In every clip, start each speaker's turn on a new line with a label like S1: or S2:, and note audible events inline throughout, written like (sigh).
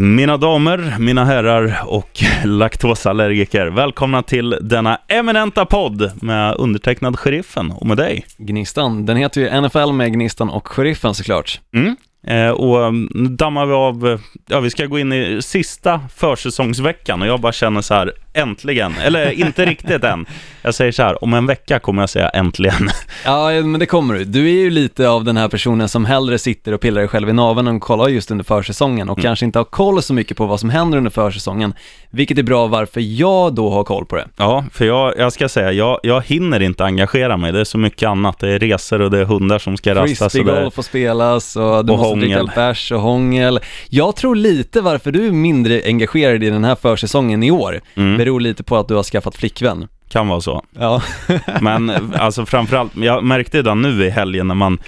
S1: Mina damer, mina herrar och (laughs) laktosallergiker. Välkomna till denna eminenta podd med undertecknad Sheriffen och med dig.
S2: Gnistan, den heter ju NFL med Gnistan och Sheriffen såklart.
S1: Mm. Eh, och nu dammar vi av, ja vi ska gå in i sista försäsongsveckan och jag bara känner så här, äntligen, eller inte riktigt än. Jag säger så här, om en vecka kommer jag säga äntligen.
S2: Ja, men det kommer du. Du är ju lite av den här personen som hellre sitter och pillar dig själv i naveln och kollar just under försäsongen och mm. kanske inte har koll så mycket på vad som händer under försäsongen, vilket är bra varför jag då har koll på det.
S1: Ja, för jag, jag ska säga, jag, jag hinner inte engagera mig. Det är så mycket annat. Det är resor och det är hundar som ska rastas.
S2: Frisbeegolf får spelas och du och måste hångel. dricka bärs och hångel. Jag tror lite varför du är mindre engagerad i den här försäsongen i år, mm. Beror lite på att du har skaffat flickvän.
S1: Kan vara så.
S2: Ja. (laughs)
S1: Men alltså framförallt, jag märkte det nu i helgen när man,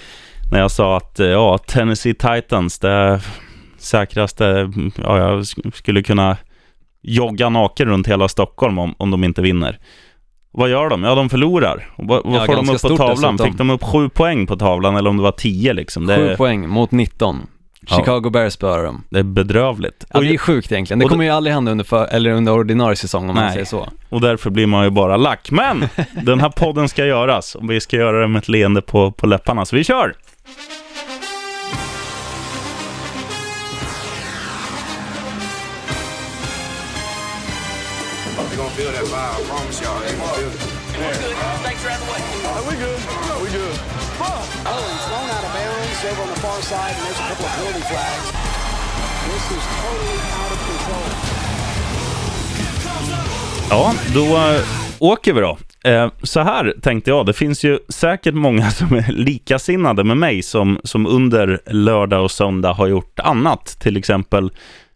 S1: när jag sa att ja, Tennessee Titans, det säkraste, ja, jag skulle kunna jogga naken runt hela Stockholm om, om de inte vinner. Vad gör de? Ja, de förlorar. vad, vad ja, får de upp på tavlan? Fick de upp sju poäng på tavlan eller om det var tio liksom?
S2: Det... Sju poäng mot 19. Chicago ja. Bears spöar dem.
S1: Det är bedrövligt.
S2: Ja, det är sjukt egentligen. Det kommer ju aldrig hända under, för, eller under ordinarie säsong om Nej. man säger så.
S1: och därför blir man ju bara lack. Men (laughs) den här podden ska göras och vi ska göra det med ett leende på, på läpparna, så vi kör! Far side, and there's a couple of penalty flags. This is totally out of control. Ja, då eh, åker vi då. Eh, så här tänkte jag, det finns ju säkert många (laughs) som är likasinnade med mig som, som under lördag och söndag har gjort annat, till exempel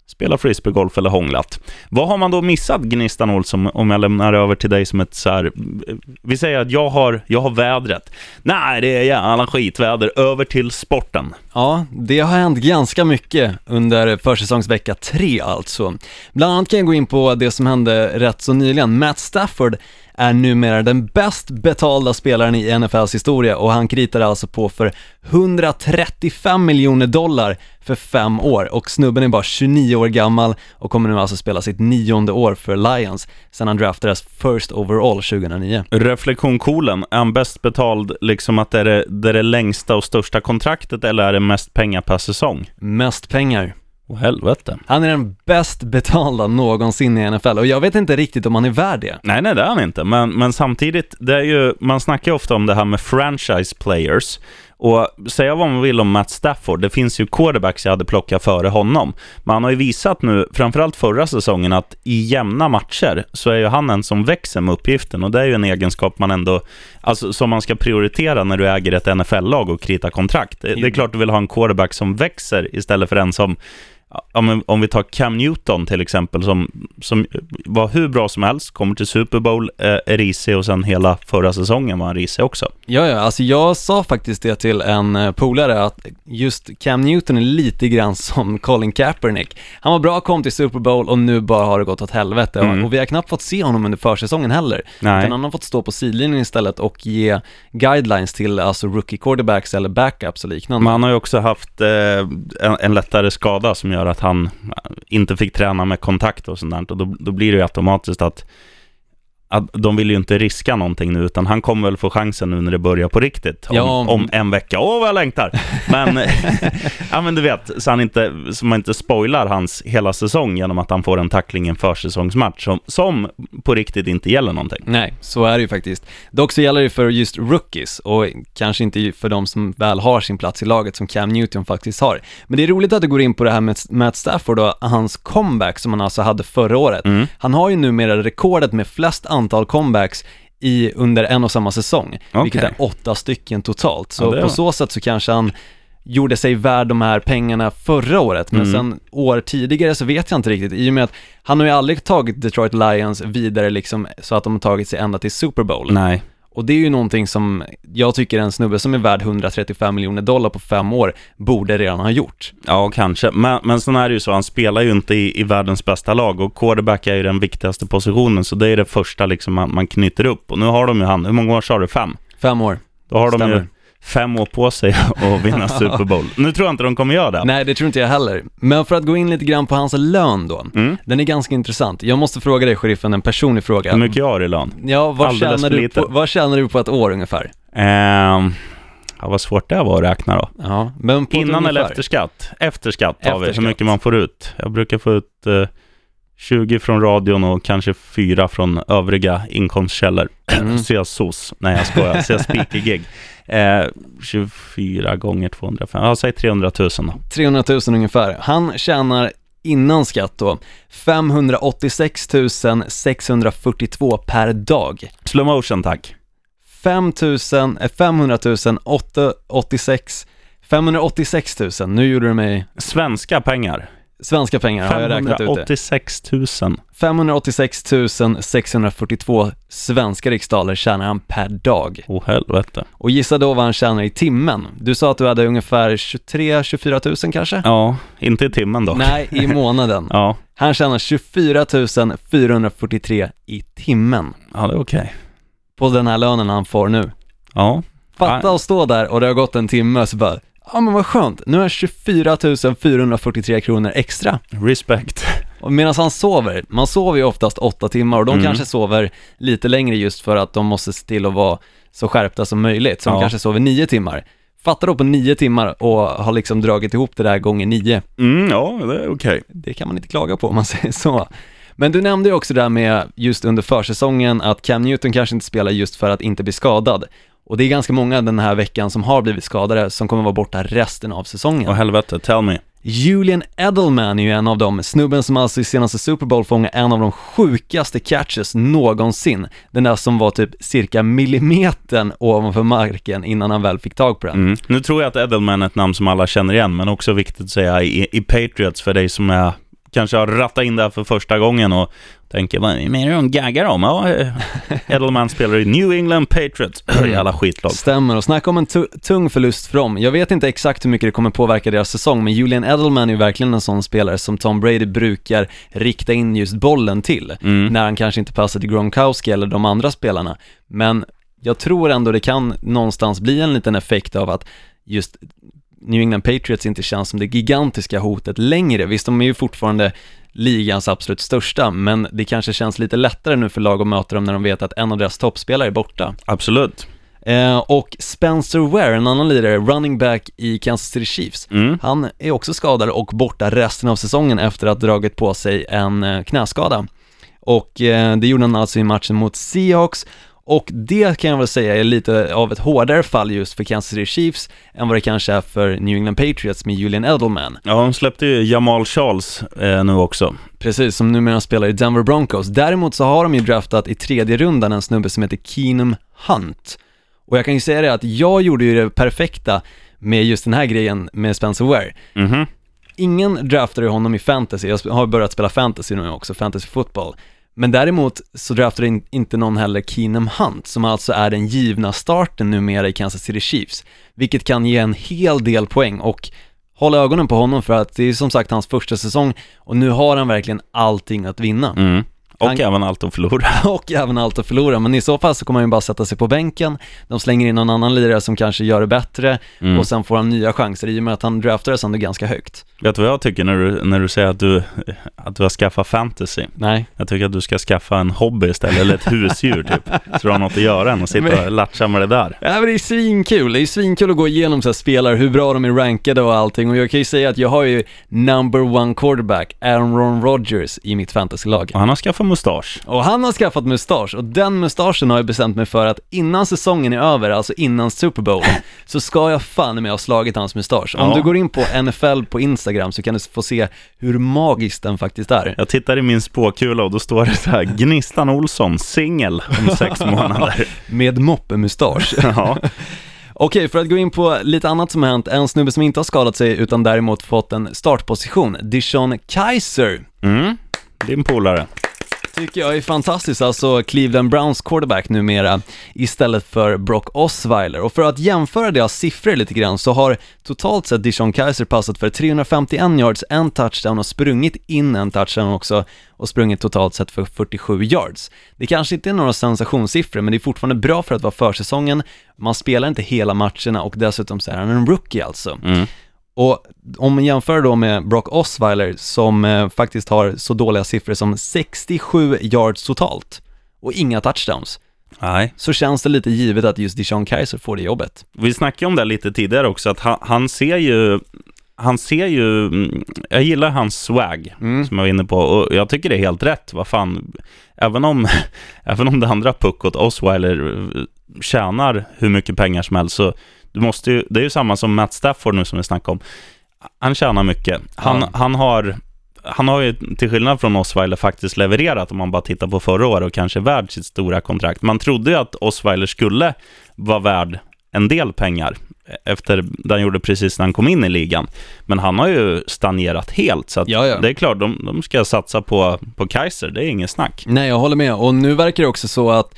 S1: spela frisbeegolf eller hånglat. Vad har man då missat, Gnistan Olsson, om jag lämnar över till dig som ett så här... Eh, vi säger att jag har, jag har vädret. Nej, det är jävla skitväder. Över till sporten.
S2: Ja, det har hänt ganska mycket under försäsongsvecka tre alltså. Bland annat kan jag gå in på det som hände rätt så nyligen. Matt Stafford är numera den bäst betalda spelaren i NFLs historia och han kritar alltså på för 135 miljoner dollar för fem år och snubben är bara 29 år gammal och kommer nu alltså spela sitt nionde år för Lions sen han draftades first overall 2009.
S1: Reflektion Kolen, är han bäst betald liksom att det är det, det är det längsta och största kontraktet eller är det mest pengar per säsong?
S2: Mest pengar.
S1: Åh helvete.
S2: Han är den bäst betalda någonsin i NFL och jag vet inte riktigt om han är värd det.
S1: Nej, nej det är han inte. Men, men samtidigt, det är ju, man snackar ju ofta om det här med franchise players. Och säga vad man vill om Matt Stafford, det finns ju quarterbacks jag hade plockat före honom. Men han har ju visat nu, framförallt förra säsongen, att i jämna matcher så är ju han en som växer med uppgiften och det är ju en egenskap man ändå, alltså som man ska prioritera när du äger ett NFL-lag och kritar kontrakt. Det är klart du vill ha en quarterback som växer istället för en som men om vi tar Cam Newton till exempel, som, som var hur bra som helst, kommer till Super Bowl, eh, är risig och sen hela förra säsongen var han risig också.
S2: Ja, ja, alltså jag sa faktiskt det till en eh, polare att just Cam Newton är lite grann som (laughs) Colin Kaepernick. Han var bra, kom till Super Bowl och nu bara har det gått åt helvete. Mm. Och vi har knappt fått se honom under försäsongen heller. Nej. Utan han har fått stå på sidlinjen istället och ge guidelines till alltså rookie quarterbacks eller backups och liknande.
S1: Men han har ju också haft eh, en, en lättare skada som gör att han inte fick träna med kontakt och sånt där. Och då, då blir det ju automatiskt att att de vill ju inte riska någonting nu, utan han kommer väl få chansen nu när det börjar på riktigt. Om, ja, om... om en vecka. Åh, vad jag längtar! Men, (laughs) ja men du vet, så, han inte, så man inte spoilar hans hela säsong genom att han får en tackling i en försäsongsmatch som, som på riktigt inte gäller någonting.
S2: Nej, så är det ju faktiskt. Dock så gäller det för just rookies och kanske inte för de som väl har sin plats i laget som Cam Newton faktiskt har. Men det är roligt att du går in på det här med Matt Stafford och hans comeback som han alltså hade förra året. Mm. Han har ju numera rekordet med flest antal comebacks i, under en och samma säsong, okay. vilket är åtta stycken totalt. Så ja, på så sätt så kanske han gjorde sig värd de här pengarna förra året, men mm. sen år tidigare så vet jag inte riktigt, i och med att han har ju aldrig tagit Detroit Lions vidare liksom så att de har tagit sig ända till Super Bowl.
S1: Nej.
S2: Och det är ju någonting som jag tycker en snubbe som är värd 135 miljoner dollar på fem år borde redan ha gjort.
S1: Ja, kanske. Men, men sen är det ju så, han spelar ju inte i, i världens bästa lag och quarterback är ju den viktigaste positionen, så det är det första liksom man, man knyter upp. Och nu har de ju han, hur många år sa du? Fem?
S2: Fem år.
S1: Då har Stämmer. de ju fem år på sig (laughs) att vinna (laughs) Super Bowl. Nu tror jag inte de kommer göra det.
S2: Nej, det tror inte jag heller. Men för att gå in lite grann på hans lön då.
S1: Mm.
S2: Den är ganska intressant. Jag måste fråga dig, sheriffen, en personlig fråga.
S1: Hur mycket jag har i lön?
S2: Ja, vad
S1: Alldeles
S2: tjänar, du på, vad tjänar du på ett år ungefär?
S1: Ehm, ja, vad svårt det var att räkna då.
S2: Ja,
S1: Innan eller efter skatt? Efter skatt har vi, hur mycket man får ut. Jag brukar få ut eh, 20 från radion och kanske 4 från övriga inkomstkällor. (clears throat)
S2: Mm.
S1: Så jag SOS. Nej, jag skojar. Så jag speaker-gig. Eh, 24 gånger 205, ja, säg 300 000 då.
S2: 300 000 ungefär. Han tjänar innan skatt då 586 642 per dag.
S1: Slow motion tack.
S2: 5 000, eh, 500 000, 8, 86, 586 000, nu gjorde du mig
S1: Svenska pengar.
S2: Svenska pengar, har jag räknat ut det.
S1: 586 000.
S2: 586 642 svenska riksdaler tjänar han per dag.
S1: Åh helvete.
S2: Och gissa då vad han tjänar i timmen. Du sa att du hade ungefär 23-24 000 kanske?
S1: Ja, inte i timmen dock.
S2: Nej, i (laughs) månaden.
S1: Ja,
S2: Han tjänar 24 443 i timmen
S1: ja det är okej.
S2: på den här lönen han får nu.
S1: Ja,
S2: Fatta att stå där och det har gått en timme så bara, ja men vad skönt, nu har jag 24 443 kronor extra.
S1: respect.
S2: Medan han sover, man sover ju oftast åtta timmar och de
S1: Mm.
S2: kanske sover lite längre just för att de måste se till att vara så skärpta som möjligt, så de
S1: Ja.
S2: kanske sover nio timmar. Fatta då på nio timmar och har liksom dragit ihop det där gånger nio.
S1: Mm, ja, det är okej.
S2: Det kan man inte klaga på om man (laughs) säger så. Men du nämnde ju också det där med just under försäsongen att Cam Newton kanske inte spelar just för att inte bli skadad. Och det är ganska många den här veckan som har blivit skadade som kommer vara borta resten av säsongen.
S1: Åh helvete, tell me.
S2: Julian Edelman är ju en av dem, snubben som alltså i senaste Super Bowl fångade en av de sjukaste catches någonsin. Den där som var typ cirka millimetern ovanför marken innan han väl fick tag på den.
S1: Mm. Nu tror jag att Edelman är ett namn som alla känner igen, men också viktigt att säga i, i Patriots för dig som är, kanske har rattat in där för första gången och tänker, vad är det de gaggar om? Ja, eh, Edelman spelar i New England Patriots. (clears throat) Jävla skitlag.
S2: Stämmer, och snacka om en tu- tung förlust för dem. Jag vet inte exakt hur mycket det kommer påverka deras säsong, men Julian Edelman är ju verkligen en sån spelare som Tom Brady brukar rikta in just bollen till,
S1: Mm.
S2: när han kanske inte passar till Gronkowski eller de andra spelarna. Men jag tror ändå det kan någonstans bli en liten effekt av att just New England Patriots inte känns som det gigantiska hotet längre. Visst, de är ju fortfarande ligans absolut största, men det kanske känns lite lättare nu för lag att möta dem när de vet att en av deras toppspelare är borta.
S1: Absolut.
S2: Eh, och Spencer Ware, en annan lirare, running back i Kansas City Chiefs,
S1: Mm.
S2: han är också skadad och borta resten av säsongen efter att ha dragit på sig en eh, knäskada. Och eh, det gjorde han alltså i matchen mot Seahawks och det kan jag väl säga är lite av ett hårdare fall just för Kansas City Chiefs än vad det kanske är för New England Patriots med Julian Edelman.
S1: Ja, de släppte ju Jamal Charles eh, nu också.
S2: Precis, som numera spelar i Denver Broncos. Däremot så har de ju draftat i tredje rundan en snubbe som heter Keenum Hunt. Och jag kan ju säga det att jag gjorde ju det perfekta med just den här grejen med Spencer Ware.
S1: Mhm.
S2: Ingen draftade honom i fantasy, jag har börjat spela fantasy nu också, fantasy fotboll. Men däremot så draftade in, inte någon heller Keenum Hunt, som alltså är den givna starten numera i Kansas City Chiefs, vilket kan ge en hel del poäng och hålla ögonen på honom för att det är som sagt hans första säsong och nu har han verkligen allting att vinna.
S1: Mm. Och
S2: Han-
S1: även allt att förlora. (laughs)
S2: Och även allt att förlora, men i så fall så kommer han ju bara sätta sig på bänken, de slänger in någon annan lirare som kanske gör det bättre
S1: Mm.
S2: och sen får han nya chanser i och med att han draftades ändå ganska högt.
S1: Vet du vad jag tycker när du, när du säger att du, att du har skaffat fantasy?
S2: Nej,
S1: Jag tycker att du ska skaffa en hobby istället, eller ett husdjur typ. (laughs) Så du har något att göra än och sitta
S2: Men-
S1: och latcha med det där.
S2: Ja, men det är svinkul. Det är svinkul att gå igenom så här spelare, hur bra de är rankade och allting. Och jag kan ju säga att jag har ju number one quarterback, Aaron Rodgers, i mitt fantasylag.
S1: Och han har skaffat mustasch.
S2: Och han har skaffat mustasch och den mustaschen har jag bestämt mig för att innan säsongen är över, alltså innan Super Bowl, (laughs) så ska jag fan med ha slagit hans mustasch. Om
S1: Ja.
S2: du går in på NFL på Instagram så kan du få se hur magisk den faktiskt är.
S1: Jag tittar i min spåkula och då står det så här, Gnistan Olsson, singel om sex (laughs) månader.
S2: Med moppemustasch. (laughs)
S1: Ja,
S2: Okej, för att gå in på lite annat som har hänt, en snubbe som inte har skadat sig utan däremot fått en startposition, Dishon Kaiser.
S1: mm. din polare
S2: tycker jag är fantastiskt, alltså Cleveland Browns quarterback numera istället för Brock Osweiler. Och för att jämföra deras siffror lite grann så har totalt sett Dishon Kaiser passat för 351 yards, en touchdown och sprungit in en touchdown också och sprungit totalt sett för 47 yards. Det kanske inte är några sensationssiffror, men det är fortfarande bra för att vara försäsongen. Man spelar inte hela matcherna och dessutom så är han en rookie alltså.
S1: Mm.
S2: Och om man jämför då med Brock Osweiler som eh, faktiskt har så dåliga siffror som 67 yards totalt och inga touchdowns,
S1: Nej.
S2: så känns det lite givet att just Deshaun Kaiser får det jobbet.
S1: Vi snackade om det lite tidigare också, att han, han ser ju han ser ju, mm, jag gillar hans swag
S2: Mm.
S1: som jag var inne på och jag tycker det är helt rätt. Vad fan, även om, (laughs) även om det andra puckot Osweiler eh, tjänar hur mycket pengar som helst så du måste ju, det är ju samma som Matt Stafford nu som vi snackade om. Han tjänar mycket. Han,
S2: Ja.
S1: han har han har ju till skillnad från Osweiler faktiskt levererat om man bara tittar på förra året och kanske är värd sitt stora kontrakt. Man trodde ju att Osweiler skulle vara värd en del pengar efter det han gjorde precis när han kom in i ligan. Men han har ju stagnerat helt, så
S2: Ja, ja.
S1: det är klart, de, de ska satsa på, på Kaiser, det är inget snack.
S2: Nej, jag håller med. Och nu verkar det också så att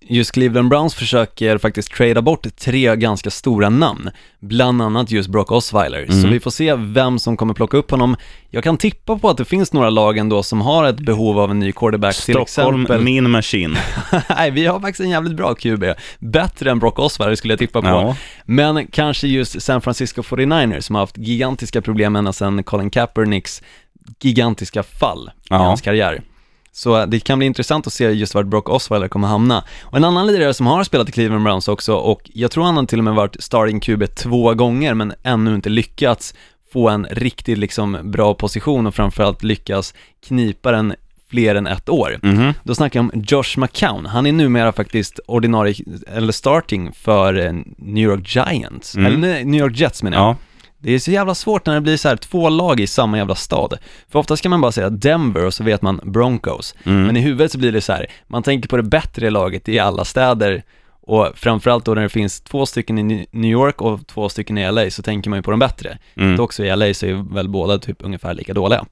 S2: just Cleveland Browns försöker faktiskt trada bort tre ganska stora namn, bland annat just Brock Osweiler. Så
S1: Mm.
S2: vi får se vem som kommer plocka upp honom. Jag kan tippa på att det finns några lag ändå som har ett behov av en ny quarterback, till
S1: Stockholm,
S2: exempel.
S1: min machine. (laughs)
S2: Nej, vi har faktiskt en jävligt bra QB. Bättre än Brock Osweiler skulle jag tippa på.
S1: Ja.
S2: Men kanske just San Francisco 49ers som har haft gigantiska problem ända sedan Colin Kaepernicks gigantiska fall i
S1: Ja.
S2: hans karriär. Så det kan bli intressant att se just vart Brock Osweiler kommer hamna. Och en annan lirare som har spelat i Cleveland Browns också och jag tror han har till och med varit starting QB två gånger men ännu inte lyckats få en riktigt liksom bra position och framförallt lyckas knipa den fler än ett år.
S1: Mhm.
S2: Då snackar jag om Josh McCown. Han är numera faktiskt ordinarie, eller starting för New York Giants,
S1: Mm.
S2: eller New York Jets menar jag.
S1: Ja,
S2: Det är så jävla svårt när det blir så här två lag i samma jävla stad. För ofta ska man bara säga Denver och så vet man Broncos.
S1: Mm.
S2: Men i huvudet så blir det så här, man tänker på det bättre laget i alla städer och framförallt då när det finns två stycken i New York och två stycken i LA så tänker man ju på de bättre.
S1: mm.
S2: Dock så i LA så är väl båda typ ungefär lika dåliga.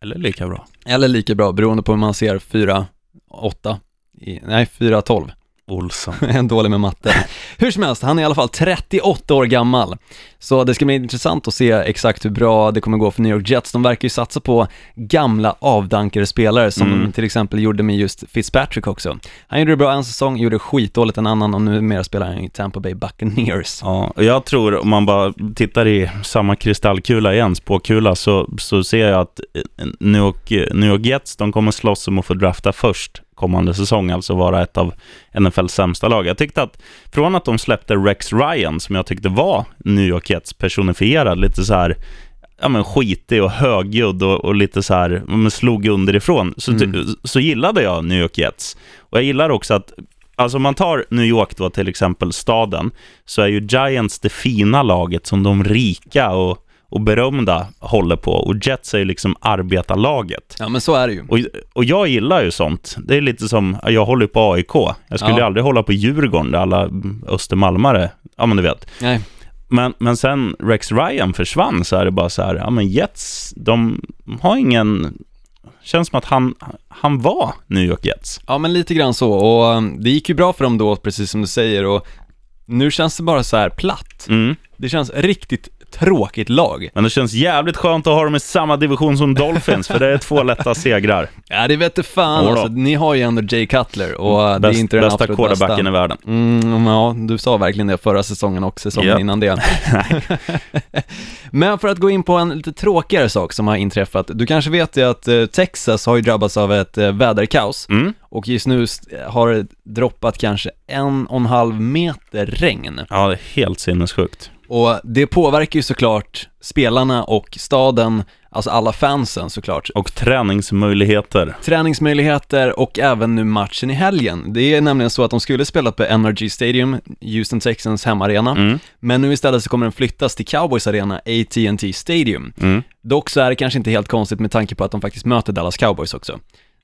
S1: eller lika bra.
S2: Eller lika bra beroende på hur man ser 4-8, i- nej 4-12.
S1: Olsson. (laughs)
S2: en dålig med matte. Hur som helst, han är i alla fall 38 år gammal. Så det ska bli intressant att se exakt hur bra det kommer gå för New York Jets. De verkar ju satsa på gamla avdankade spelare som
S1: Mm.
S2: de till exempel gjorde med just Fitzpatrick också. Han gjorde det bra en säsong, gjorde skitdåligt en annan och numera spelar han i Tampa Bay Buccaneers.
S1: Ja, och jag tror om man bara tittar i samma kristallkula igen, spåkula, så, så ser jag att eh, New York, New York Jets, de kommer slåss om att få drafta först kommande säsong, alltså vara ett av NFLs sämsta lag. Jag tyckte att från att de släppte Rex Ryan, som jag tyckte var New York Jets personifierad, lite så här ja, men skitig och högljudd och, och lite så här, men slog underifrån, så,
S2: Mm.
S1: så gillade jag New York Jets. Och jag gillar också att, alltså om man tar New York då till exempel, staden, så är ju Giants det fina laget som de rika och, och berömda håller på. Och Jets är ju liksom arbetarlaget.
S2: Ja men så är det ju.
S1: Och, och jag gillar ju sånt. Det är lite som, jag håller på AIK. Jag skulle
S2: Ja.
S1: ju aldrig hålla på Djurgården där alla Östermalmare, ja men du vet.
S2: Nej.
S1: Men, men sen Rex Ryan försvann så är det bara så här, ja men Jets, de har ingen... Känns som att han, han var New York Jets.
S2: Ja men lite grann så och um, det gick ju bra för dem då, precis som du säger och nu känns det bara så här platt.
S1: Mm.
S2: Det känns riktigt tråkigt lag.
S1: Men det känns jävligt skönt att ha dem i samma division som Dolphins, för det är två lätta segrar. (laughs)
S2: Ja det vet du fan alltså, ni har ju ändå Jay Cutler och uh, det är
S1: Bäst,
S2: inte den
S1: bästa
S2: absolut
S1: quarterbacken i
S2: bästa.
S1: världen.
S2: Mm, ja, du sa verkligen det förra säsongen och säsongen
S1: Japp.
S2: innan det. (laughs) (laughs) Men för att gå in på en lite tråkigare sak som har inträffat. Du kanske vet det att eh, Texas har ju drabbats av ett eh, väderkaos
S1: Mm.
S2: och just nu har det droppat kanske en och en halv meter regn.
S1: Ja, det är helt sinnessjukt.
S2: Och det påverkar ju såklart spelarna och staden, alltså alla fansen såklart.
S1: Och träningsmöjligheter.
S2: Träningsmöjligheter och även nu matchen i helgen. Det är nämligen så att de skulle spela på NRG Stadium, Houston Texans hemmaarena,
S1: Mm.
S2: men nu istället så kommer den flyttas till Cowboys arena, AT&T Stadium.
S1: Mm.
S2: Dock så är det kanske inte helt konstigt med tanke på att de faktiskt möter Dallas Cowboys också.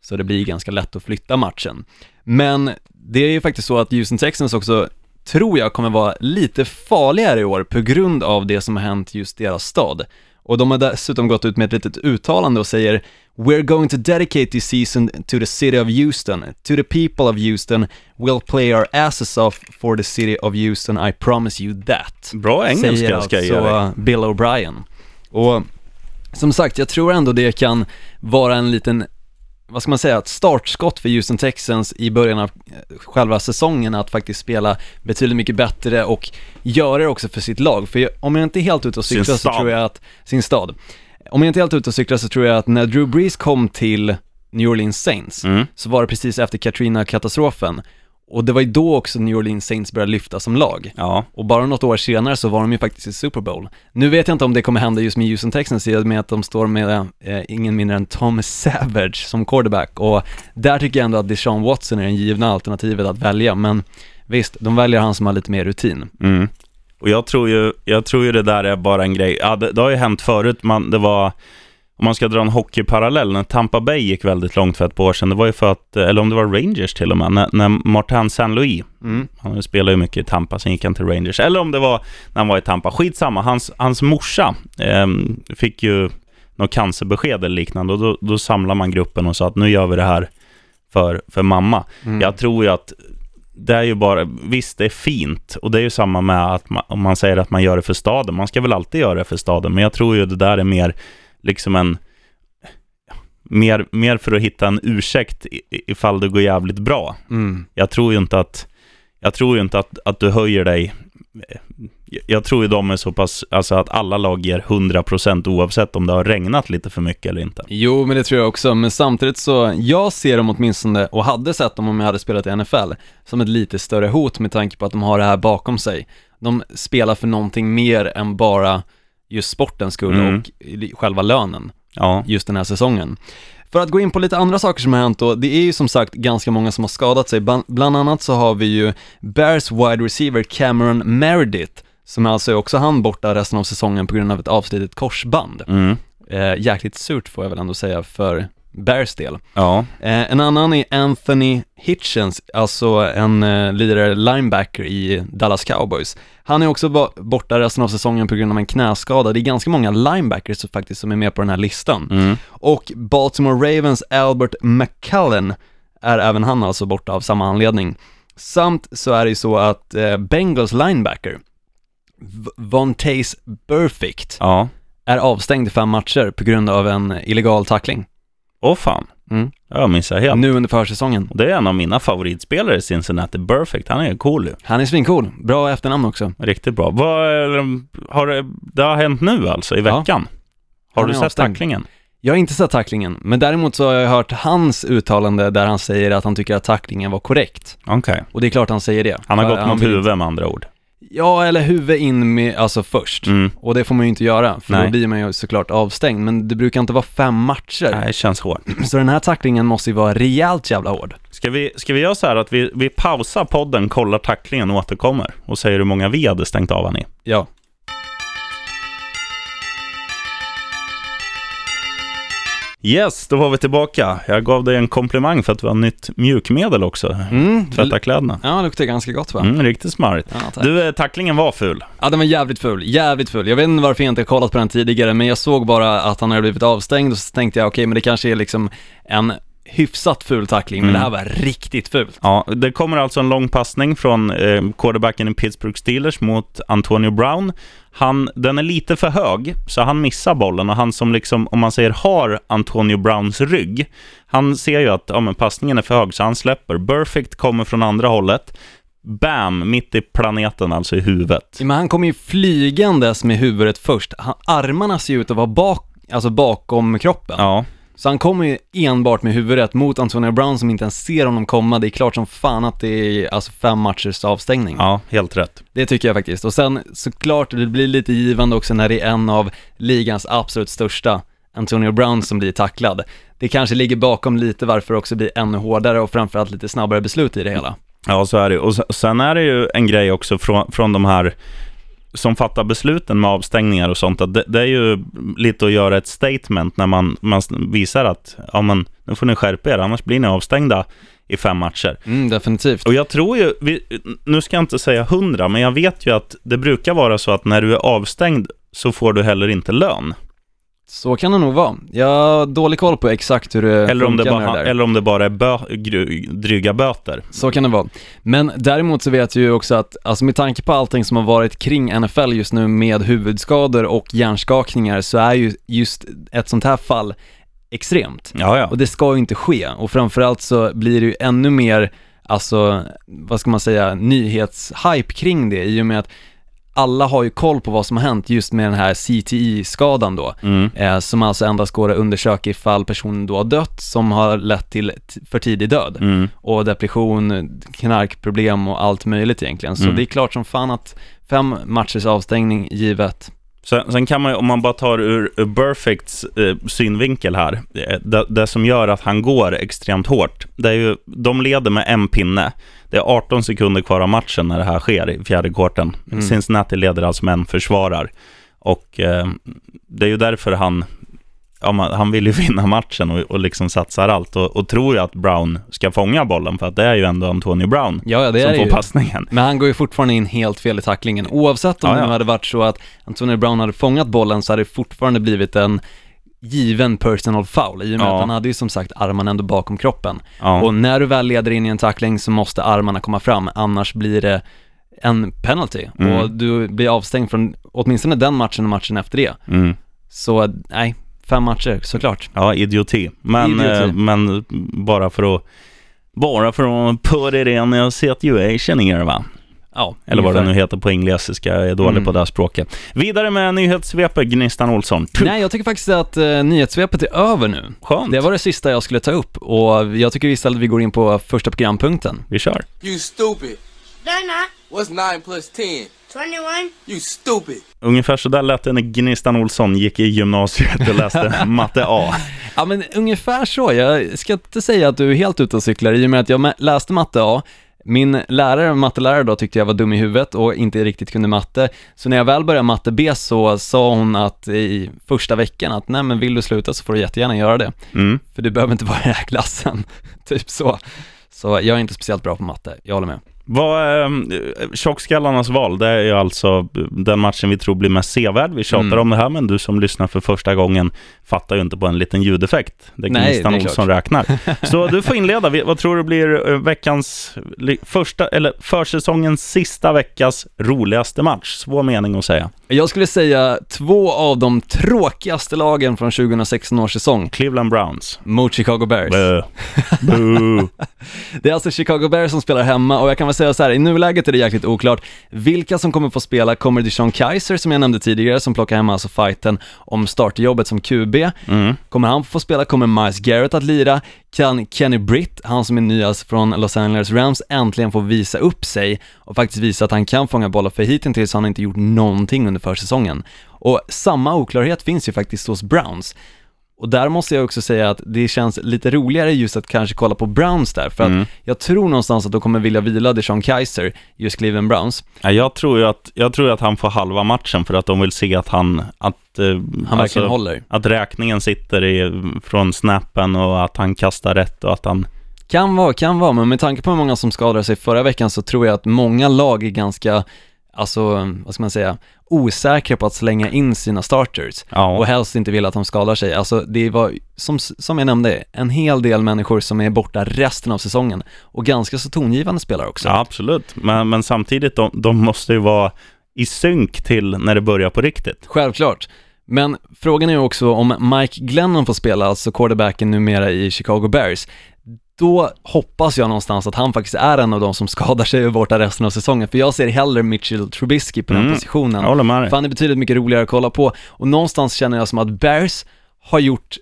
S2: Så det blir ganska lätt att flytta matchen. Men det är ju faktiskt så att Houston Texans också, tror jag, kommer vara lite farligare i år på grund av det som har hänt just deras stad. Och de har dessutom gått ut med ett litet uttalande och säger We're going to dedicate this season to the city of Houston. To the people of Houston, we'll play our asses off for the city of Houston, I promise you that.
S1: Bra engelska
S2: Säger
S1: ska jag
S2: alltså
S1: ge dig.
S2: uh, Bill O'Brien. Och som sagt, jag tror ändå det kan vara en liten, vad ska man säga, ett startskott för Houston Texans i början av eh, själva säsongen att faktiskt spela betydligt mycket bättre och göra det också för sitt lag. För om jag inte är helt ute och cyklar så tror jag att, sin stad. Om jag inte är helt ute och cyklar så tror jag att när Drew Brees kom till New Orleans Saints
S1: Mm.
S2: så var det precis efter Katrina-katastrofen. Och det var ju då också New Orleans Saints började lyfta som lag.
S1: Ja,
S2: Och bara något år senare så var de ju faktiskt i Super Bowl. Nu vet jag inte om det kommer hända just med Houston Texans i och med att de står med eh, ingen mindre än Tom Savage som quarterback och där tycker jag ändå att Deshaun Watson är det givna alternativet att välja, men visst, de väljer han som har lite mer rutin.
S1: Mm. Och jag tror, ju, jag tror ju det där är bara en grej. Ja, det, det har ju hänt förut. Man, det var, om man ska dra en hockeyparallell, när Tampa Bay gick väldigt långt för ett par år sedan, det var ju för att, eller om det var Rangers till och med, när, när Martin Saint-Louis,
S2: Mm.
S1: han spelar ju mycket i Tampa, sen gick han till Rangers, eller om det var när han var i Tampa, skitsamma, hans, hans morsa ehm, fick ju något cancerbesked eller liknande och då, då samlade man gruppen och sa att nu gör vi det här för, för mamma.
S2: Mm.
S1: Jag tror ju att det är ju bara, visst det är fint och det är ju samma med att man, om man säger att man gör det för staden, man ska väl alltid göra det för staden, men jag tror ju det där är mer liksom en, mer, mer för att hitta en ursäkt ifall det går jävligt bra.
S2: Mm.
S1: Jag tror ju inte att, jag tror ju inte att, att du höjer dig, jag tror ju de är så pass, alltså att alla lag ger 100% oavsett om det har regnat lite för mycket eller inte.
S2: Jo, men det tror jag också, men samtidigt så, jag ser dem åtminstone, och hade sett dem om jag hade spelat i NFL, som ett lite större hot med tanke på att de har det här bakom sig. De spelar för någonting mer än bara just sportens skull
S1: Mm.
S2: och själva lönen.
S1: Ja,
S2: just den här säsongen. För att gå in på lite andra saker som har hänt då, det är ju som sagt ganska många som har skadat sig. Bland annat så har vi ju Bears wide receiver Cameron Meredith, som alltså är också han borta resten av säsongen på grund av ett avslitet korsband.
S1: mm.
S2: Eh, jäkligt surt får jag väl ändå säga för Bears del.
S1: ja,
S2: Eh, en annan är Anthony Hitchens, alltså en eh, lirare linebacker i Dallas Cowboys. Han är också borta resten av säsongen på grund av en knäskada. Det är ganska många linebackers faktiskt som är med på den här listan.
S1: mm.
S2: Och Baltimore Ravens Albert McCullen är även han alltså borta av samma anledning. Samt så är det ju så att eh, Bengals linebacker, V- Vontaze Burfict,
S1: ja.
S2: är avstängd i fem matcher på grund av en illegal tackling.
S1: Åh fan,
S2: Mm.
S1: jag missade helt.
S2: Nu under försäsongen.
S1: Det är en av mina favoritspelare i Cincinnati, Perfect. Han är cool ju.
S2: Han är svincool, bra efternamn också.
S1: Riktigt bra. Vad är, har det, det har hänt nu alltså, i
S2: Ja.
S1: veckan? Har
S2: Han
S1: du sett
S2: avstängd.
S1: tacklingen?
S2: Jag har inte sett tacklingen, men däremot så har jag hört hans uttalande där han säger att han tycker att tacklingen var korrekt.
S1: Okej.
S2: Och det är klart han säger det.
S1: Han har gått mot
S2: vill-
S1: huvudet med andra ord.
S2: Ja, eller huvud in med, alltså först.
S1: Mm.
S2: Och det får man ju inte göra, för
S1: Nej.
S2: då blir man ju såklart avstängd. Men det brukar inte vara fem matcher.
S1: Nej, det känns hårt. (clears throat)
S2: Så den här tacklingen måste ju vara rejält jävla hård.
S1: Ska vi, ska vi göra så här att vi, vi pausar podden, kollar tacklingen och återkommer och säger hur många vi hade stängt av han i?
S2: Ja.
S1: Yes, då var vi tillbaka. Jag gav dig en komplimang för att vi har nytt mjukmedel också.
S2: Mm.
S1: Tvätta kläderna.
S2: Ja, det luktar ganska gott va?
S1: Mm, riktigt smarrigt.
S2: Ja.
S1: Du, eh, tacklingen var ful.
S2: Ja, den var jävligt ful. Jävligt ful. Jag vet inte varför jag inte har kollat på den tidigare, men jag såg bara att han hade blivit avstängd och så tänkte jag, okej, men det kanske är liksom en hyfsat ful tackling, men
S1: Mm.
S2: det här var riktigt fult.
S1: Ja, det kommer alltså en lång passning från eh, quarterbacken i Pittsburgh Steelers mot Antonio Brown. Han, den är lite för hög, så han missar bollen och han som liksom, om man säger har Antonio Browns rygg, han ser ju att ja, men passningen är för hög, så han släpper. Perfect kommer från andra hållet. Bam, mitt i planeten, alltså i huvudet.
S2: Men han kommer ju flygandes med huvudet först. Han, armarna ser ut att vara bak, alltså bakom kroppen.
S1: Ja,
S2: Så han kommer ju enbart med huvudet mot Antonio Brown som inte ens ser honom komma. Det är klart som fan att det är alltså fem matchers avstängning.
S1: ja, helt rätt.
S2: Det tycker jag faktiskt. Och sen såklart, det blir lite givande också när det är en av ligans absolut största, Antonio Brown, som blir tacklad. Det kanske ligger bakom lite varför det också blir ännu hårdare och framförallt lite snabbare beslut i det hela.
S1: Ja, så är det. Och se- sen är det ju en grej också från, från de här som fattar besluten med avstängningar och sånt, att det, det är ju lite att göra ett statement när man, man visar att ja, men, nu får ni skärpa er, annars blir ni avstängda i fem matcher.
S2: Mm, definitivt.
S1: Och jag tror ju, vi, nu ska jag inte säga hundra, men jag vet ju att det brukar vara så att när du är avstängd så får du heller inte lön.
S2: Så kan det nog vara. Jag har dålig koll på exakt hur det
S1: Eller om det, bara,
S2: det där.
S1: eller om det bara är bö, dryga böter.
S2: Så kan det vara. Men däremot så vet jag ju också att, alltså med tanke på allting som har varit kring NFL just nu med huvudskador och hjärnskakningar så är ju just ett sånt här fall extremt.
S1: Ja, ja.
S2: Och det ska ju inte ske. Och framförallt så blir det ju ännu mer, alltså, vad ska man säga, nyhetshype kring det i och med att alla har ju koll på vad som har hänt just med den här CTI-skadan då,
S1: Mm.
S2: eh, som alltså endast går att undersöka ifall personen då har dött, som har lett till för tidig död.
S1: Mm.
S2: Och depression, knarkproblem och allt möjligt egentligen. Så
S1: Mm.
S2: det är klart som fan att fem matchers avstängning givet.
S1: Sen, sen kan man ju, om man bara tar ur, ur Burficts eh, synvinkel här, eh, det, det som gör att han går extremt hårt, det är ju, de leder med en pinne. Det är 18 sekunder kvar av matchen när det här sker i fjärde kvarten.
S2: Mm.
S1: Cincinnati leder alltså med en försvarar. Och eh, det är ju därför han, ja, man, han vill ju (laughs) vinna matchen och, och liksom satsar allt och, och tror ju att Brown ska fånga bollen, för att det är ju ändå Antonio Brown
S2: Ja,
S1: som får
S2: ju.
S1: passningen.
S2: Men han går ju fortfarande in helt fel i tacklingen. Oavsett om
S1: Ja,
S2: det
S1: ja.
S2: hade varit så att Antonio Brown hade fångat bollen så hade det fortfarande blivit en given personal foul i och med
S1: Ja.
S2: att han hade ju som sagt armarna ändå bakom kroppen.
S1: Ja.
S2: Och när du väl leder in i en tackling så måste armarna komma fram, annars blir det en penalty
S1: Mm.
S2: och du blir avstängd från åtminstone den matchen och matchen efter det.
S1: Mm.
S2: Så nej, fem matcher såklart.
S1: Ja, idioti. Men,
S2: Idioti.
S1: eh, men bara för att bara för att put it in a situation here va?
S2: Ja,
S1: Eller vad det
S2: ungefär.
S1: nu heter på engelska, jag är dålig
S2: Mm.
S1: på det här språket. Vidare med nyhetssvepet, Gnistan Olsson. Tup.
S2: Nej, jag tycker faktiskt att uh, nyhetssvepet är över nu.
S1: Skönt,
S2: Det var det sista jag skulle ta upp och jag tycker istället vi går in på första programpunkten.
S1: vi kör.
S3: You stupid. What's 9 plus 10?
S4: 21.
S3: You stupid.
S1: Ungefär så där lät det när Gnistan Olsson gick i gymnasiet och läste (laughs) matte A.
S2: Ja men ungefär så, jag ska inte säga att du är helt ute och cyklar i och med att jag läste matte A, min lärare, mattelärare då, tyckte jag var dum i huvudet och inte riktigt kunde matte. Så när jag väl började matte B så sa hon att i första veckan att nej men vill du sluta så får du jättegärna göra det.
S1: Mm.
S2: För du behöver inte vara i den här klassen, (laughs) typ så. Så jag är inte speciellt bra på matte, jag håller med.
S1: Vad, eh, tjockskallarnas val, det är ju alltså den matchen vi tror blir mest sevärd. Vi tjatar
S2: Mm.
S1: om det här, men du som lyssnar för första gången fattar ju inte på en liten ljudeffekt. Det är Gnistan Olsson räknar. (laughs) Så du får inleda. Vad tror du blir eh, veckans, första, eller försäsongens sista veckas roligaste match? Svår mening att säga.
S2: Jag skulle säga två av de tråkigaste lagen från 2016 års säsong
S1: Cleveland Browns.
S2: mot Chicago Bears.
S1: Bö. (laughs) Boo.
S2: Det är alltså Chicago Bears som spelar hemma och jag kan väl säga så här, i nuläget är det jäkligt oklart vilka som kommer få spela. Kommer Deshaun Kaiser som jag nämnde tidigare, som plockar hem alltså fighten om starterjobbet som QB.
S1: Mm.
S2: Kommer han få spela? Kommer Miles Garrett att lira? Kan Kenny Britt, han som är nyast från Los Angeles Rams, äntligen få visa upp sig och faktiskt visa att han kan fånga bollar, för hittills har han inte gjort någonting under försäsongen. Och samma oklarhet finns ju faktiskt hos Browns. Och där måste jag också säga att det känns lite roligare just att kanske kolla på Browns där, för att
S1: Mm.
S2: jag tror någonstans att de kommer vilja vila Deshaun Kaiser, just Cleveland Browns.
S1: Ja, jag, tror ju att, jag tror att han får halva matchen för att de vill se att han... Att, eh,
S2: Han verkligen håller.
S1: Att räkningen sitter i, från snappen och att han kastar rätt och att han...
S2: Kan vara, kan vara, men med tanke på hur många som skadade sig förra veckan så tror jag att många lag är ganska, alltså, vad ska man säga, osäkra på att slänga in sina starters.
S1: Ja,
S2: Och helst inte vill att de skadar sig. Alltså det var, som, som jag nämnde, en hel del människor som är borta resten av säsongen. Och ganska så tongivande spelare också.
S1: ja absolut. Men, men samtidigt, de, de måste ju vara i synk till när det börjar på riktigt.
S2: Självklart. Men frågan är ju också om Mike Glennon får spela, alltså quarterbacken numera i Chicago Bears. Då hoppas jag någonstans att han faktiskt är en av de som skadar sig och är borta resten av säsongen. För jag ser hellre Mitchell Trubisky på den
S1: Mm,
S2: positionen.
S1: Jag med dig.
S2: För han är betydligt mycket roligare att kolla på. Och någonstans känner jag som att Bears har gjort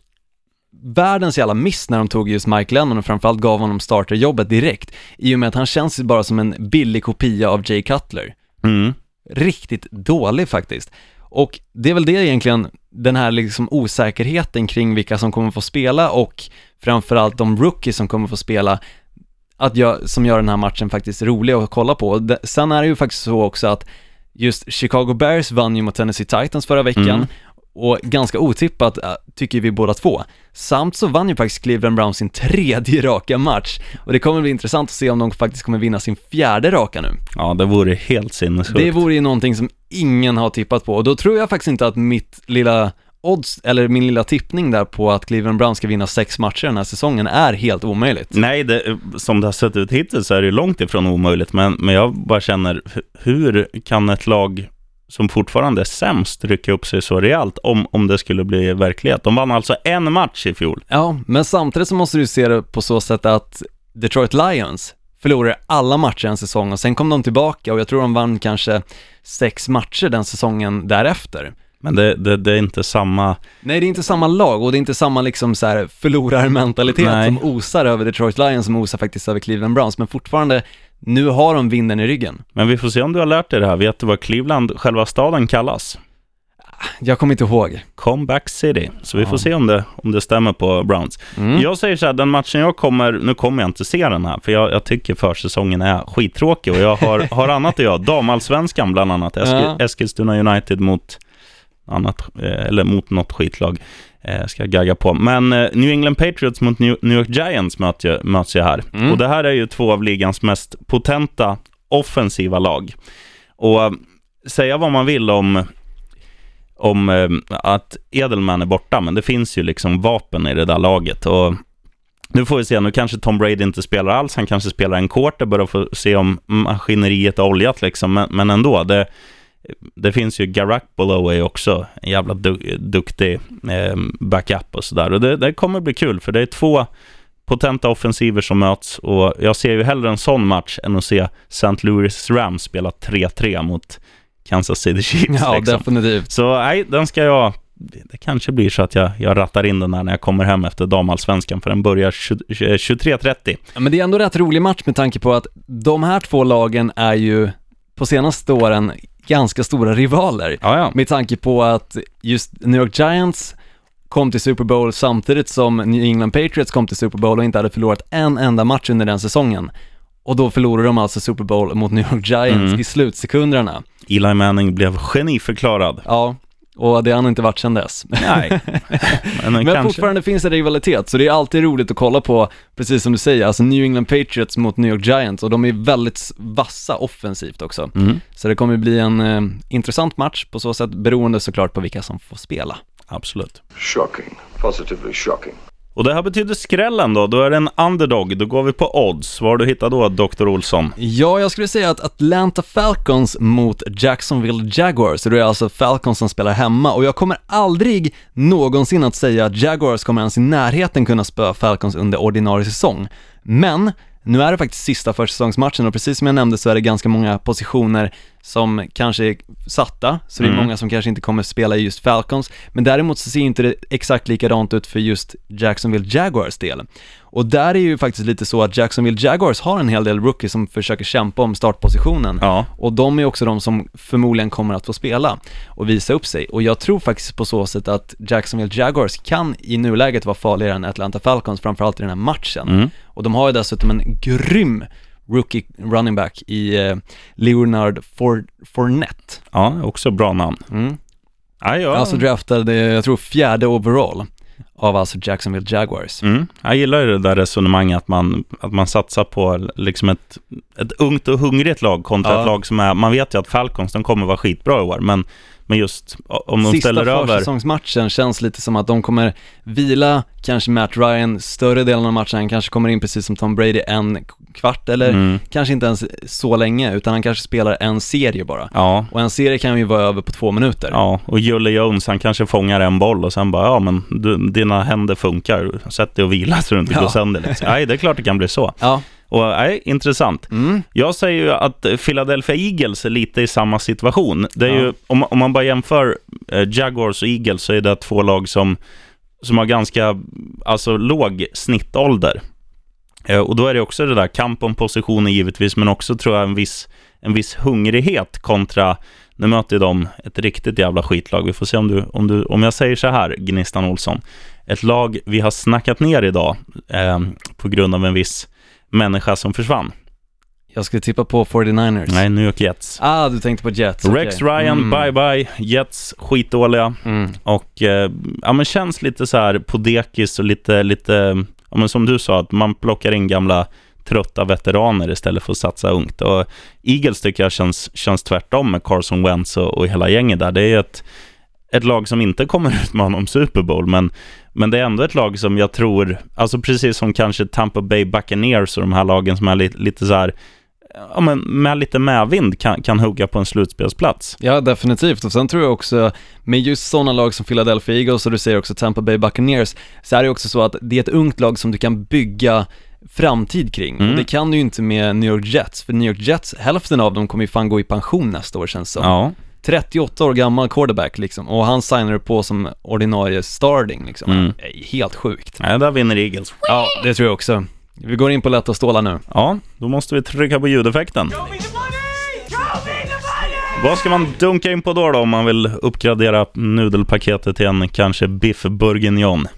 S2: världens jävla miss när de tog just Mike Lennon och framförallt gav honom starterjobbet direkt. I och med att han känns bara som en billig kopia av Jay Cutler.
S1: Mm.
S2: Riktigt dålig faktiskt. Och det är väl det egentligen, den här liksom osäkerheten kring vilka som kommer få spela och framförallt de rookies som kommer få spela, att jag, som gör den här matchen faktiskt rolig att kolla på. Sen är det ju faktiskt så också att just Chicago Bears vann ju mot Tennessee Titans förra veckan
S1: Mm
S2: och ganska otippat äh, tycker vi båda två. Samt så vann ju faktiskt Cleveland Browns sin tredje (laughs) raka match och det kommer bli intressant att se om de faktiskt kommer vinna sin fjärde raka nu.
S1: Ja, det vore helt sinnessjukt.
S2: Det vore ju någonting som ingen har tippat på och då tror jag faktiskt inte att mitt lilla odds, eller min lilla tippning där på att Cleveland Browns ska vinna sex matcher den här säsongen är helt omöjligt.
S1: Nej, det, som det har sett ut hittills så är det ju långt ifrån omöjligt, men, men jag bara känner, hu- hur kan ett lag som fortfarande är sämst rycka upp sig så rejält om, om det skulle bli verklighet? De vann alltså en match i fjol.
S2: Ja, men samtidigt så måste du se det på så sätt att Detroit Lions förlorade alla matcher en säsong och sen kom de tillbaka och jag tror de vann kanske sex matcher den säsongen därefter.
S1: Men det, det, det är inte samma...
S2: Nej, det är inte samma lag och det är inte samma liksom så här förlorarmentalitet
S1: Nej.
S2: som osar över Detroit Lions som osar faktiskt över Cleveland Browns, men fortfarande, nu har de vinden i ryggen.
S1: Men vi får se om du har lärt dig det här. Vet du vad Cleveland, själva staden, kallas?
S2: Jag kommer inte ihåg.
S1: Comeback City. Så vi
S2: Ja.
S1: får se om det, om det stämmer på Browns.
S2: Mm.
S1: Jag säger så här, den matchen jag kommer, nu kommer jag inte se den här, för jag, jag tycker försäsongen är skittråkig och jag har, (laughs) har annat att göra. Damallsvenskan bland annat, Eski,
S2: Ja.
S1: Eskilstuna United mot, annat, eh, eller mot något skitlag. Eh, ska jag gagga på. Men eh, New England Patriots mot New, New York Giants möts ju, möts ju här.
S2: Mm.
S1: Och det här är ju två av ligans mest potenta offensiva lag. Och eh, säga vad man vill om om eh, att Edelman är borta, men det finns ju liksom vapen i det där laget. Och nu får vi se, nu kanske Tom Brady inte spelar alls, han kanske spelar en quarter, bara för att se om maskineriet är oljat liksom, men, men ändå. Det, det finns ju Garoppolo är också en jävla du, duktig eh, backup och sådär. Och det, det kommer bli kul, för det är två potenta offensiver som möts och jag ser ju hellre en sån match än att se St. Louis Rams spela 3-3 mot Kansas City Chiefs.
S2: Ja,
S1: liksom.
S2: definitivt.
S1: Så nej, den ska jag... Det kanske blir så att jag, jag rattar in den där när jag kommer hem efter damallsvenskan, för den börjar 20 23.30.
S2: Ja, Men det är ändå rätt rolig match med tanke på att de här två lagen är ju på senaste åren ganska stora rivaler.
S1: Ja, ja.
S2: Med tanke på att just New York Giants kom till Super Bowl samtidigt som New England Patriots kom till Super Bowl och inte hade förlorat en enda match under den säsongen. Och då förlorade de alltså Super Bowl mot New York Giants
S1: Mm.
S2: i slutsekunderna.
S1: Eli Manning blev geniförklarad.
S2: Ja, och det har han inte varit sedan dess.
S1: Nej, (laughs) men,
S2: Men
S1: kanske.
S2: fortfarande finns det rivalitet, så det är alltid roligt att kolla på, precis som du säger, alltså New England Patriots mot New York Giants och de är väldigt vassa offensivt också.
S1: Mm,
S2: Så det kommer bli en eh, intressant match på så sätt, beroende såklart på vilka som får spela.
S1: absolut.
S4: Shocking. Positively shocking.
S1: Och det här betyder skrällen då. Då är det en underdog. Då går vi på odds. Vad har du hittat då, Dr. Olsson?
S2: Ja, jag skulle säga att Atlanta Falcons mot Jacksonville Jaguars, det är alltså Falcons som spelar hemma och jag kommer aldrig någonsin att säga att Jaguars kommer ens i närheten kunna spöa Falcons under ordinarie säsong. Men nu är det faktiskt sista försäsongsmatchen och precis som jag nämnde så är det ganska många positioner som kanske är satta, så det är
S1: Mm.
S2: många som kanske inte kommer spela i just Falcons, men däremot så ser inte det exakt likadant ut för just Jacksonville Jaguars del. Och där är ju faktiskt lite så att Jacksonville Jaguars har en hel del rookies som försöker kämpa om startpositionen.
S1: Ja.
S2: Och de är också de som förmodligen kommer att få spela och visa upp sig. Och jag tror faktiskt på så sätt att Jacksonville Jaguars kan i nuläget vara farligare än Atlanta Falcons, framförallt i den här matchen.
S1: Mm.
S2: Och de har ju dessutom en grym rookie running back i eh, Leonard For- Fournette.
S1: Ja, också bra namn.
S2: Mm.
S1: Ja, ja.
S2: Alltså draftade, jag tror fjärde overall av alltså Jacksonville Jaguars.
S1: Mm. Jag gillar ju det där resonemanget att man, att man satsar på liksom ett, ett ungt och hungrigt lag kontra
S2: Ja.
S1: ett lag som är, man vet ju att Falcons, de kommer vara skitbra i år, men, men just om de
S2: Sista
S1: ställer över...
S2: försäsongsmatchen känns lite som att de kommer vila kanske Matt Ryan större delen av matchen, han kanske kommer in precis som Tom Brady en kvart eller
S1: Mm.
S2: kanske inte ens så länge, utan han kanske spelar en serie bara.
S1: Ja,
S2: Och en serie kan ju vara över på två minuter.
S1: ja, och Julle Jones, han kanske fångar en boll och sen bara, ja men du, dina händer funkar, sätt dig och vila så du inte
S2: Ja.
S1: går sönder. Liksom. Nej, det är klart det kan bli så.
S2: Ja.
S1: Och nej, intressant.
S2: Mm.
S1: Jag säger ju att Philadelphia Eagles är lite i samma situation. Det är
S2: Ja.
S1: ju, om, om man bara jämför eh, Jaguars och Eagles så är det två lag som, som har ganska alltså, låg snittålder. Eh, och då är det också det där kamp om positioner givetvis, men också tror jag en viss, en viss hungrighet kontra, nu möter de ett riktigt jävla skitlag. Vi får se om du, om du, om jag säger så här, Gnistan Olsson. Ett lag vi har snackat ner idag eh, på grund av en viss människa som försvann.
S2: Jag skulle tippa på 49ers.
S1: Nej, New York Jets.
S2: Ah, du tänkte på Jets.
S1: Rex
S2: okej.
S1: Ryan,
S2: Mm.
S1: bye bye. Jets, skitdåliga.
S2: Mm.
S1: Och eh, ja, men känns lite så här på dekis och lite, lite, ja, men som du sa, att man plockar in gamla trötta veteraner istället för att satsa ungt. Och Eagles tycker jag känns, känns tvärtom med Carson Wentz och, och hela gänget där. Det är ett, ett lag som inte kommer (laughs) utmana om Super Bowl, men, men det är ändå ett lag som jag tror, alltså precis som kanske Tampa Bay Buccaneers och de här lagen som är lite, lite så här, ja men med lite medvind kan, kan hugga på en slutspelsplats.
S2: Ja, definitivt. Och sen tror jag också, med just sådana lag som Philadelphia Eagles och du säger också Tampa Bay Buccaneers, så är det också så att det är ett ungt lag som du kan bygga framtid kring.
S1: Mm.
S2: Och det kan du ju inte med New York Jets, för New York Jets, hälften av dem kommer ju fan gå i pension nästa år känns det som.
S1: Ja,
S2: 38 år gammal quarterback liksom, och han signar på som ordinarie starting liksom.
S1: Mm.
S2: Det är Helt sjukt.
S1: Nej, där vinner Eagles.
S2: Ja, det tror jag också. Vi går in på lätta stålar nu.
S1: Ja, då måste vi trycka på ljudeffekten. Vad ska man dunka in på då, då om man vill uppgradera nudelpaketet till en kanske biff bourguignon?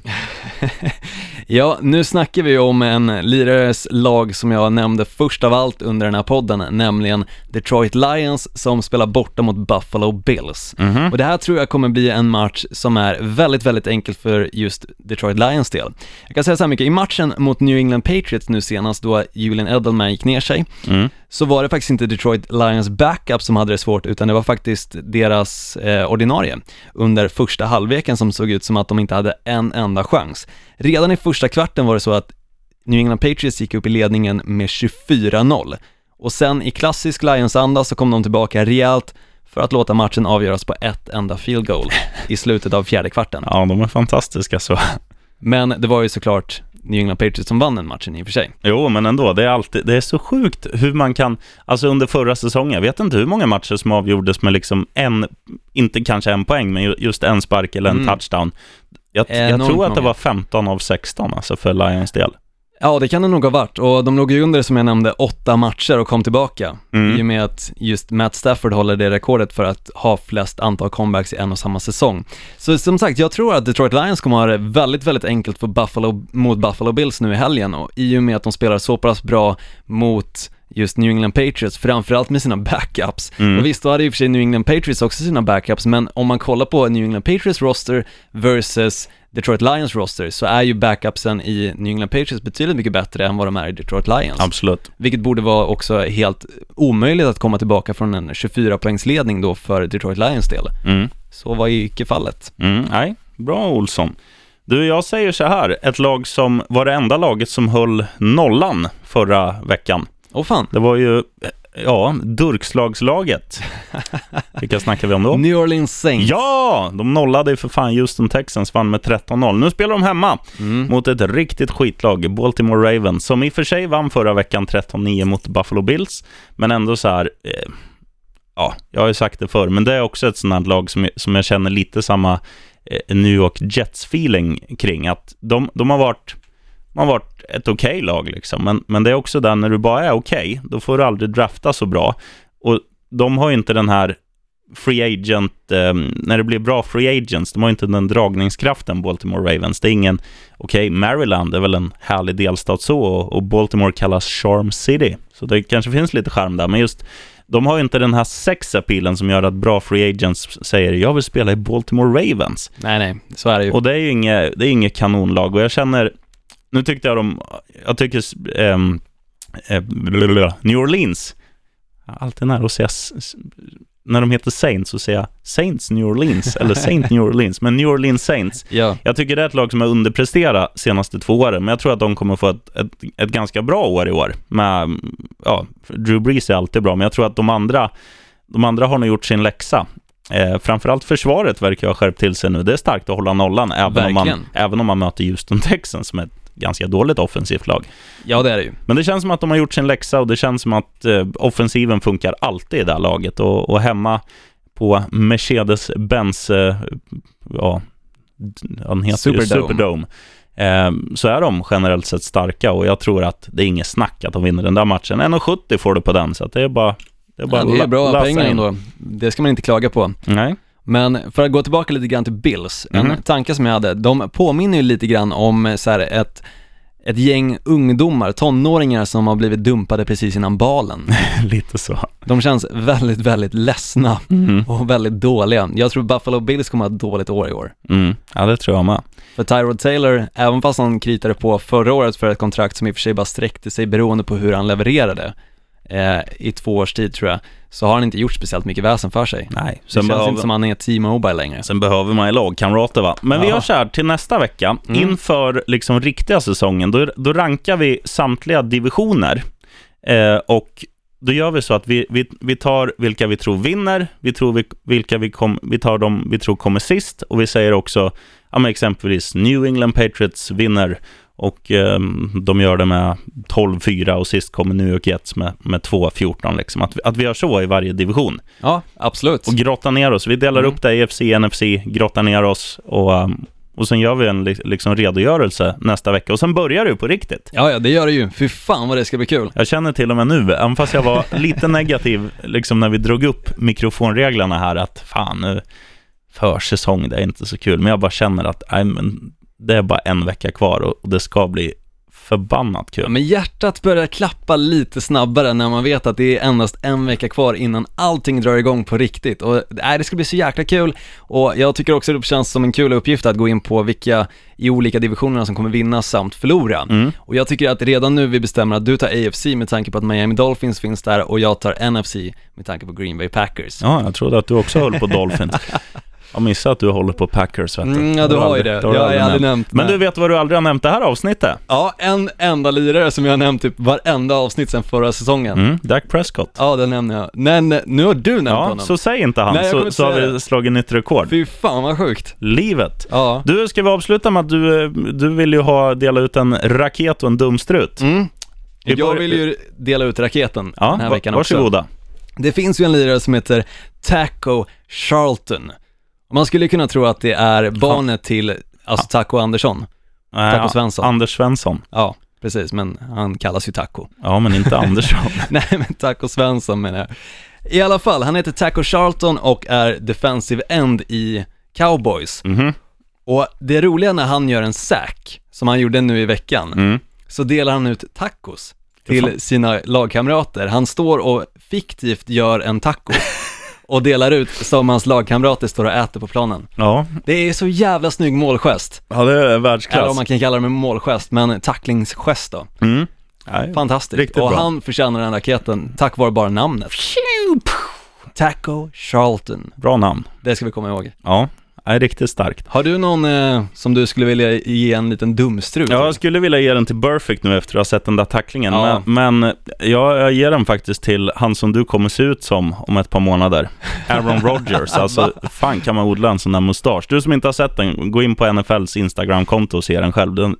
S1: (laughs)
S2: Ja, nu snackar vi om en lirares lag som jag nämnde först av allt under den här podden, nämligen Detroit Lions som spelar borta mot Buffalo Bills.
S1: Mhm.
S2: Och det här tror jag kommer bli en match som är väldigt, väldigt enkel för just Detroit Lions del. Jag kan säga så här mycket, i matchen mot New England Patriots nu senast då Julian Edelman gick ner sig,
S1: Mm.
S2: Så var det faktiskt inte Detroit Lions backup som hade det svårt, utan det var faktiskt deras eh, ordinarie under första halvleken som såg ut som att de inte hade en enda chans. Redan i första kvarten var det så att New England Patriots gick upp i ledningen med 24-0 och sen i klassisk Lions-anda så kom de tillbaka rejält för att låta matchen avgöras på ett enda field goal i slutet av fjärde kvarten.
S1: Ja, de är fantastiska så.
S2: Men det var ju såklart New England Patriots som vann den matchen i och för sig.
S1: Jo, men ändå, det är alltid, det är så sjukt hur man kan, alltså under förra säsongen, jag vet inte hur många matcher som avgjordes med liksom en, inte kanske en poäng, men ju- just en spark eller en
S2: Mm.
S1: touchdown. Jag, jag tror att det var 15 av 16 alltså för Lions del.
S2: Ja, det kan det nog ha varit och de låg ju under, som jag nämnde, åtta matcher och kom tillbaka.
S1: Mm.
S2: I och med att just Matt Stafford håller det rekordet för att ha flest antal comebacks i en och samma säsong. Så som sagt, jag tror att Detroit Lions kommer ha det väldigt, väldigt enkelt för Buffalo, mot Buffalo Bills nu i helgen och i och med att de spelar så pass bra mot just New England Patriots, framförallt med sina backups.
S1: Mm.
S2: Och visst, då hade i och för sig New England Patriots också sina backups, men om man kollar på New England Patriots roster versus Detroit Lions roster så är ju backupsen i New England Patriots betydligt mycket bättre än vad de är i Detroit Lions.
S1: Absolut.
S2: Vilket borde vara också helt omöjligt att komma tillbaka från en 24-poängsledning då för Detroit Lions del.
S1: Mm.
S2: Så var ju icke fallet.
S1: Mm. Nej, bra Olsson. Du, jag säger så här, ett lag som var det enda laget som höll nollan förra veckan.
S2: Åh fan.
S1: Det var ju, ja, Durkslagslaget. (laughs) Vilka snackar vi om då?
S2: New Orleans Saints.
S1: Ja, de nollade ju för fan Houston Texans, vann med 13-0. Nu spelar de hemma
S2: Mm.
S1: mot ett riktigt skitlag, Baltimore Ravens, som i och för sig vann förra veckan 13-9 mot Buffalo Bills, men ändå så här, eh, ja, jag har ju sagt det förr, men det är också ett sånt här lag som, som jag känner lite samma eh, New York Jets-feeling kring, att de, de har varit har varit ett okej lag liksom, men, men det är också där när du bara är okej, då får du aldrig drafta så bra. Och de har ju inte den här free agent, eh, när det blir bra free agents, de har ju inte den dragningskraften Baltimore Ravens. Det är ingen, okej, Maryland är väl en härlig delstat så, och, och Baltimore kallas Charm City, så det kanske finns lite charm där, men just de har ju inte den här sex-appealen som gör att bra free agents säger jag vill spela i Baltimore Ravens.
S2: Nej, nej, så är det ju.
S1: Och det är ju inget, det är inget kanonlag och jag känner, nu tyckte jag de, jag tycker eh, blablabla, New Orleans, alltid nära att säga, när de heter Saints så säger jag Saints New Orleans (laughs) eller Saint New Orleans, men New Orleans Saints.
S2: Ja,
S1: Jag tycker det är ett lag som har underpresterat senaste två åren, men jag tror att de kommer få ett, ett, ett ganska bra år i år. Med, ja, Drew Brees är alltid bra, men jag tror att de andra, de andra har nog gjort sin läxa. Eh, framförallt försvaret verkar ha skärpt till sig nu. Det är starkt att hålla nollan, även om, man, även om man möter Houston Texans som är ett ganska dåligt offensivt lag.
S2: ja det är det ju.
S1: Men det känns som att de har gjort sin läxa och det känns som att eh, offensiven funkar alltid i det här laget. Och, och hemma på Mercedes-Benz, eh, ja, han heter ju
S2: Superdome.
S1: Superdome, eh, så är de generellt sett starka och jag tror att det är inget snack att de vinner den där matchen. 1,70 får du på den, så att det är bara... Det är, bara
S2: Ja, det är bra pengar ändå. Det ska man inte klaga på.
S1: Nej.
S2: Men för att gå tillbaka lite grann till Bills,
S1: Mhm.
S2: en tanke som jag hade, de påminner ju lite grann om så här, ett, ett gäng ungdomar, tonåringar som har blivit dumpade precis innan balen. (laughs)
S1: Lite så.
S2: De känns väldigt, väldigt ledsna
S1: Mm.
S2: och väldigt dåliga. Jag tror Buffalo Bills kommer ha ett dåligt år i år.
S1: Mm. Ja, det tror jag med.
S2: För Tyrod Taylor, även fast han kritade på förra året för ett kontrakt som i och för sig bara sträckte sig beroende på hur han levererade, eh, i två års tid tror jag, så har han inte gjort speciellt mycket väsen för sig.
S1: Nej,
S2: Det
S1: sen
S2: känns
S1: behöver,
S2: inte som han är T-Mobile längre.
S1: sen behöver man ju lagkamrater va. Men vi
S2: Ja.
S1: gör så här, till nästa vecka,
S2: Mm.
S1: inför liksom riktiga säsongen, då, då rankar vi samtliga divisioner. Eh, och då gör vi så att vi, vi, vi tar vilka vi tror vinner, vi, tror vi, vilka vi, kom, vi tar de vi tror kommer sist och vi säger också, ja, exempelvis New England Patriots vinner och eh, de gör det med 12-4 och sist kommer New York Jets med, med 2-14. Liksom. Att, att vi gör så i varje division.
S2: Ja, absolut.
S1: Och grottar ner oss. Vi delar
S2: Mm.
S1: upp det i EFC, NFC, grottar ner oss och, um, och sen gör vi en li- liksom redogörelse nästa vecka. Och sen börjar ju på riktigt.
S2: Ja, ja, det gör det ju. Fy fan vad det ska bli kul.
S1: Jag känner till och med nu, även fast jag var (laughs) lite negativ liksom när vi drog upp mikrofonreglerna här, att fan nu, försäsong, det är inte så kul. Men jag bara känner att nej, men det är bara en vecka kvar och, det ska bli förbannat kul.
S2: Ja, men hjärtat börjar klappa lite snabbare när man vet att det är endast en vecka kvar innan allting drar igång på riktigt. Och nej, det ska bli så jäkla kul och jag tycker också det känns som en kul uppgift att gå in på vilka i olika divisionerna som kommer vinna samt förlora.
S1: Mm.
S2: Och jag tycker att redan nu vi bestämmer att du tar AFC med tanke på att Miami Dolphins finns där och jag tar NFC med tanke på Green Bay Packers.
S1: Ja, jag trodde att du också höll på Dolphins. (laughs) Jag missade att du håller på Packers, vet du.
S2: Mm, ja, du har ju det.
S1: har
S2: Jag har aldrig nämnt
S1: Men du vet vad du aldrig har nämnt det här avsnittet?
S2: Ja, en enda lirare som jag har nämnt typ varenda avsnitt sedan förra säsongen.
S1: Mm, Dak Prescott.
S2: Ja, den nämner jag. Men nu har du nämnt
S1: Ja,
S2: honom.
S1: så säg inte han,
S2: Nej,
S1: så, så har vi slagit nytt rekord.
S2: Fy fan vad sjukt.
S1: Livet.
S2: Ja.
S1: Du, ska vi avsluta med att du, eh, du vill ju ha dela ut en raket och en dumstrut.
S2: Mm. Jag vill ju dela ut raketen
S1: Ja,
S2: den här veckan också.
S1: varsågoda.
S2: Det finns ju en lirare som heter Taco Charlton. Man skulle kunna tro att det är barnet till, alltså Taco Andersson.
S1: Nej,
S2: Taco Svensson.
S1: Anders Svensson.
S2: Ja, precis, men han kallas ju Taco.
S1: Ja, men inte Andersson. (laughs)
S2: Nej, men Taco Svensson menar jag. I alla fall, han heter Taco Charlton och är defensive end i Cowboys.
S1: Mhm.
S2: Och det roliga när han gör en sack, som han gjorde nu i veckan,
S1: Mm.
S2: så delar han ut tacos till sina lagkamrater. Han står och fiktivt gör en taco (laughs) och delar ut som hans lagkamrater står och äter på planen.
S1: Ja.
S2: Det är så jävla snygg målgest.
S1: ja, det är
S2: Eller
S1: världsklass.
S2: om man kan kalla det med målgest, men tacklingsgest då.
S1: Mm. Nej.
S2: Fantastiskt.
S1: Riktigt
S2: och
S1: bra.
S2: han förtjänar den raketen tack vare bara namnet. Taco Charlton.
S1: Bra namn.
S2: Det ska vi komma ihåg.
S1: Ja, är riktigt starkt.
S2: Har du någon eh, som du skulle vilja ge en liten dumstrut?
S1: Ja, jag skulle vilja ge den till Perfect nu efter att ha sett den där tacklingen.
S2: Ja.
S1: Men, men ja, jag ger den faktiskt till han som du kommer se ut som om ett par månader. Aaron (laughs) Rodgers. alltså, fan kan man odla en sån där mustasch? Du som inte har sett den, gå in på NFLs Instagram-konto och se den själv. Den,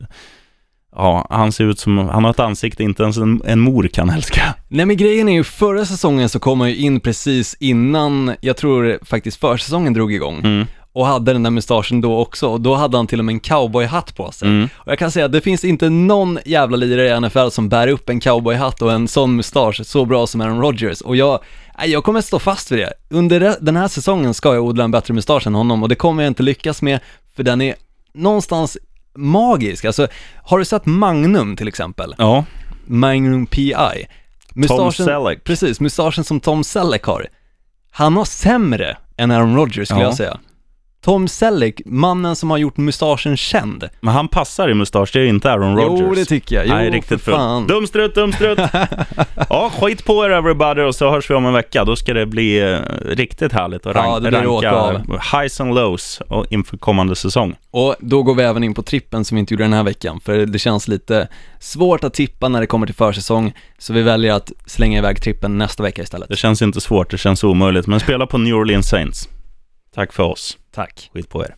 S1: ja, han ser ut som, han har ett ansikte inte ens en, en mor kan älska.
S2: Nej men grejen är ju, förra säsongen så kom han ju in precis innan, jag tror faktiskt försäsongen drog igång.
S1: Mm.
S2: Och hade den där mustaschen då också, och då hade han till och med en cowboyhatt på sig.
S1: Mm.
S2: Och jag kan säga att det finns inte någon jävla lirare i NFL som bär upp en cowboyhatt och en sån mustasch så bra som Aaron Rodgers. Och jag, jag kommer stå fast vid det. Under den här säsongen ska jag odla en bättre mustasch än honom och det kommer jag inte lyckas med, för den är någonstans magisk. Alltså, har du sett Magnum till exempel?
S1: Ja,
S2: Magnum PI.
S1: Tom Selleck.
S2: Precis, mustaschen som Tom Selleck har. Han har sämre än Aaron Rodgers skulle
S1: Ja.
S2: jag säga. Tom Selleck, mannen som har gjort mustaschen känd.
S1: men han passar i mustasch, det är inte Aaron Rodgers.
S2: Jo, det tycker jag. Jo,
S1: Nej, riktigt
S2: för fan.
S1: Dumstrut, dumstrut! (laughs) ja, skit på er everybody och så hörs vi om en vecka. Då ska det bli eh, riktigt härligt att
S2: Ja,
S1: rank,
S2: det blir
S1: ranka highs and lows och inför kommande säsong.
S2: Och då går vi även in på trippen som vi inte gjorde den här veckan, för det känns lite svårt att tippa när det kommer till försäsong, så vi väljer att slänga iväg trippen nästa vecka istället.
S1: Det känns inte svårt, det känns omöjligt, men spela på New Orleans Saints. Tack för oss.
S2: Tack.
S1: Skit på er.